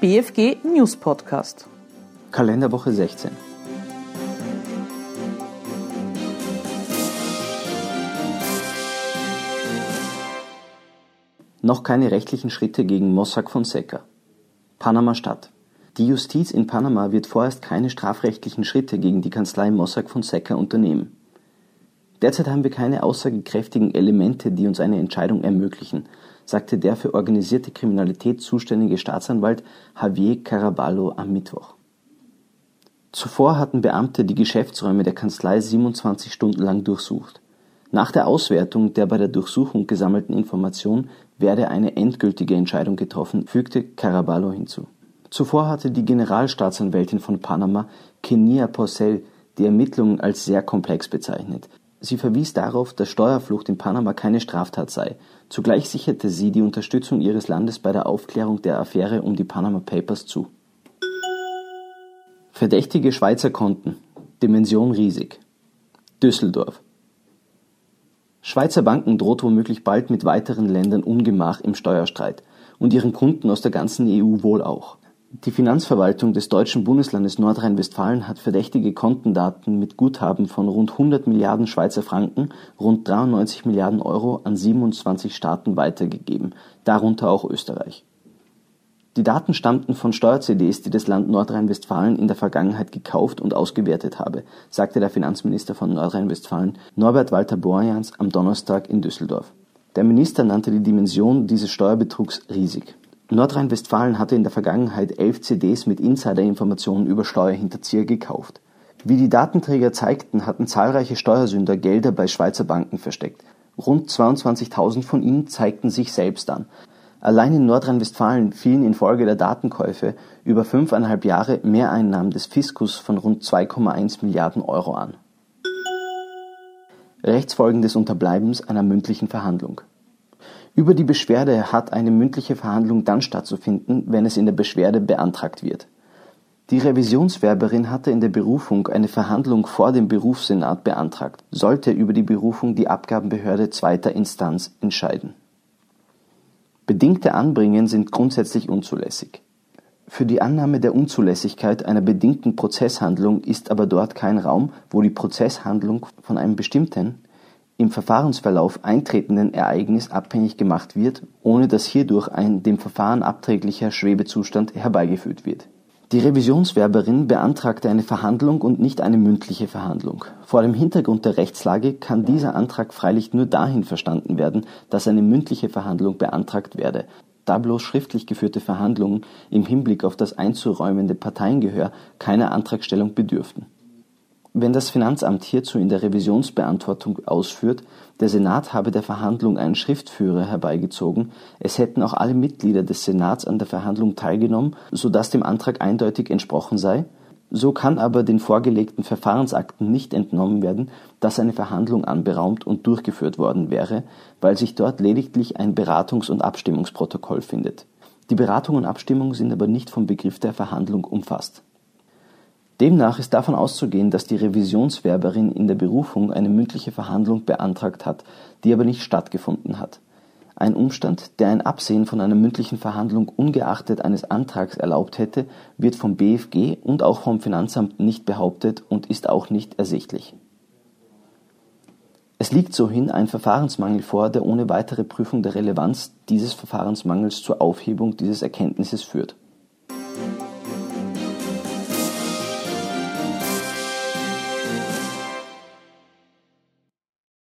BFG News Podcast. Kalenderwoche 16. Noch keine rechtlichen Schritte gegen Mossack Fonseca. Panama-Stadt. Die Justiz in Panama wird vorerst keine strafrechtlichen Schritte gegen die Kanzlei Mossack Fonseca unternehmen. Derzeit haben wir keine aussagekräftigen Elemente, die uns eine Entscheidung ermöglichen, sagte der für organisierte Kriminalität zuständige Staatsanwalt Javier Caraballo am Mittwoch. Zuvor hatten Beamte die Geschäftsräume der Kanzlei 27 Stunden lang durchsucht. Nach der Auswertung der bei der Durchsuchung gesammelten Informationen werde eine endgültige Entscheidung getroffen, fügte Caraballo hinzu. Zuvor hatte die Generalstaatsanwältin von Panama, Kenia Porcel, die Ermittlungen als sehr komplex bezeichnet. Sie verwies darauf, dass Steuerflucht in Panama keine Straftat sei. Zugleich sicherte sie die Unterstützung ihres Landes bei der Aufklärung der Affäre um die Panama Papers zu. Verdächtige Schweizer Konten. Dimension riesig. Düsseldorf. Schweizer Banken droht womöglich bald mit weiteren Ländern Ungemach im Steuerstreit und ihren Kunden aus der ganzen EU wohl auch. Die Finanzverwaltung des deutschen Bundeslandes Nordrhein-Westfalen hat verdächtige Kontendaten mit Guthaben von rund 100 Milliarden Schweizer Franken (rund 93 Milliarden Euro) an 27 Staaten weitergegeben, darunter auch Österreich. Die Daten stammten von Steuer-CDs, die das Land Nordrhein-Westfalen in der Vergangenheit gekauft und ausgewertet habe, sagte der Finanzminister von Nordrhein-Westfalen Norbert Walter Borjans am Donnerstag in Düsseldorf. Der Minister nannte die Dimension dieses Steuerbetrugs riesig Nordrhein-Westfalen hatte in der Vergangenheit elf CDs mit Insider-Informationen über Steuerhinterzieher gekauft. Wie die Datenträger zeigten, hatten zahlreiche Steuersünder Gelder bei Schweizer Banken versteckt. Rund 22.000 von ihnen zeigten sich selbst an. Allein in Nordrhein-Westfalen fielen infolge der Datenkäufe über fünfeinhalb Jahre Mehreinnahmen des Fiskus von rund 2,1 Milliarden Euro an. Rechtsfolgen des Unterbleibens einer mündlichen Verhandlung über die Beschwerde hat eine mündliche Verhandlung dann stattzufinden, wenn es in der Beschwerde beantragt wird. Die Revisionswerberin hatte in der Berufung eine Verhandlung vor dem Berufssenat beantragt, sollte über die Berufung die Abgabenbehörde zweiter Instanz entscheiden. Bedingte Anbringen sind grundsätzlich unzulässig. Für die Annahme der Unzulässigkeit einer bedingten Prozesshandlung ist aber dort kein Raum, wo die Prozesshandlung von einem bestimmten im Verfahrensverlauf eintretenden Ereignis abhängig gemacht wird, ohne dass hierdurch ein dem Verfahren abträglicher Schwebezustand herbeigeführt wird. Die Revisionswerberin beantragte eine Verhandlung und nicht eine mündliche Verhandlung. Vor dem Hintergrund der Rechtslage kann dieser Antrag freilich nur dahin verstanden werden, dass eine mündliche Verhandlung beantragt werde, da bloß schriftlich geführte Verhandlungen im Hinblick auf das einzuräumende Parteiengehör keiner Antragstellung bedürften wenn das Finanzamt hierzu in der Revisionsbeantwortung ausführt, der Senat habe der Verhandlung einen Schriftführer herbeigezogen, es hätten auch alle Mitglieder des Senats an der Verhandlung teilgenommen, so dass dem Antrag eindeutig entsprochen sei, so kann aber den vorgelegten Verfahrensakten nicht entnommen werden, dass eine Verhandlung anberaumt und durchgeführt worden wäre, weil sich dort lediglich ein Beratungs und Abstimmungsprotokoll findet. Die Beratung und Abstimmung sind aber nicht vom Begriff der Verhandlung umfasst Demnach ist davon auszugehen, dass die Revisionswerberin in der Berufung eine mündliche Verhandlung beantragt hat, die aber nicht stattgefunden hat. Ein Umstand, der ein Absehen von einer mündlichen Verhandlung ungeachtet eines Antrags erlaubt hätte, wird vom BfG und auch vom Finanzamt nicht behauptet und ist auch nicht ersichtlich. Es liegt sohin ein Verfahrensmangel vor, der ohne weitere Prüfung der Relevanz dieses Verfahrensmangels zur Aufhebung dieses Erkenntnisses führt